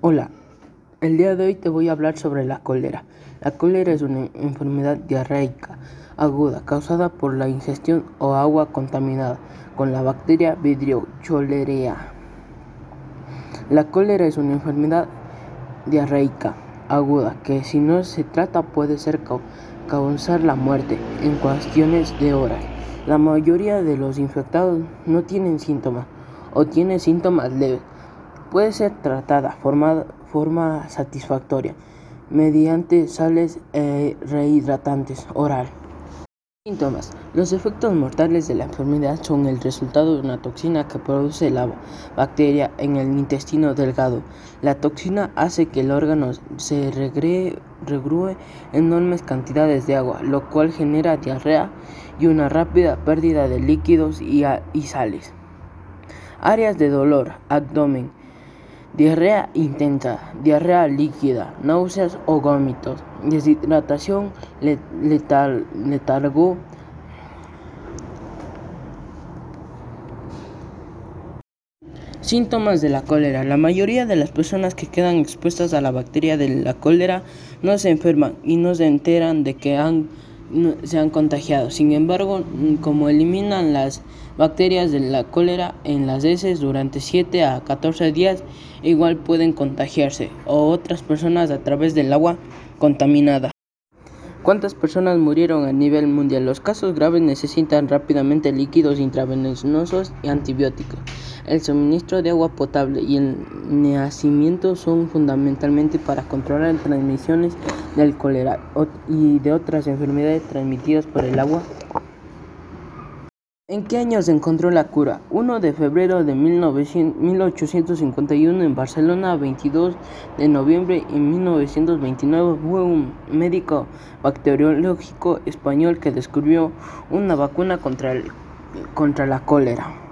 Hola, el día de hoy te voy a hablar sobre la cólera. La cólera es una enfermedad diarreica aguda causada por la ingestión o agua contaminada con la bacteria Vibrio cholerae. La cólera es una enfermedad diarreica aguda que si no se trata puede ser causar la muerte en cuestiones de horas. La mayoría de los infectados no tienen síntomas o tienen síntomas leves Puede ser tratada de forma satisfactoria mediante sales e rehidratantes oral. Síntomas. Los efectos mortales de la enfermedad son el resultado de una toxina que produce la bacteria en el intestino delgado. La toxina hace que el órgano se regrúe enormes cantidades de agua, lo cual genera diarrea y una rápida pérdida de líquidos y sales. Áreas de dolor, abdomen, diarrea intensa, diarrea líquida, náuseas o vómitos, deshidratación, letargo. Síntomas de la cólera. La mayoría de las personas que quedan expuestas a la bacteria de la cólera no se enferman y no se enteran de que han se han contagiado. Sin embargo, como eliminan las bacterias de la cólera en las heces durante 7 a 14 días, igual pueden contagiarse o otras personas a través del agua contaminada. ¿Cuántas personas murieron a nivel mundial? Los casos graves necesitan rápidamente líquidos intravenosos y antibióticos. El suministro de agua potable y el nacimiento son fundamentalmente para controlar las transmisiones del cólera y de otras enfermedades transmitidas por el agua. ¿En qué año se encontró la cura? 1 de febrero de 1851 en Barcelona, 22 de noviembre de 1929 fue un médico bacteriológico español que descubrió una vacuna contra, contra la cólera.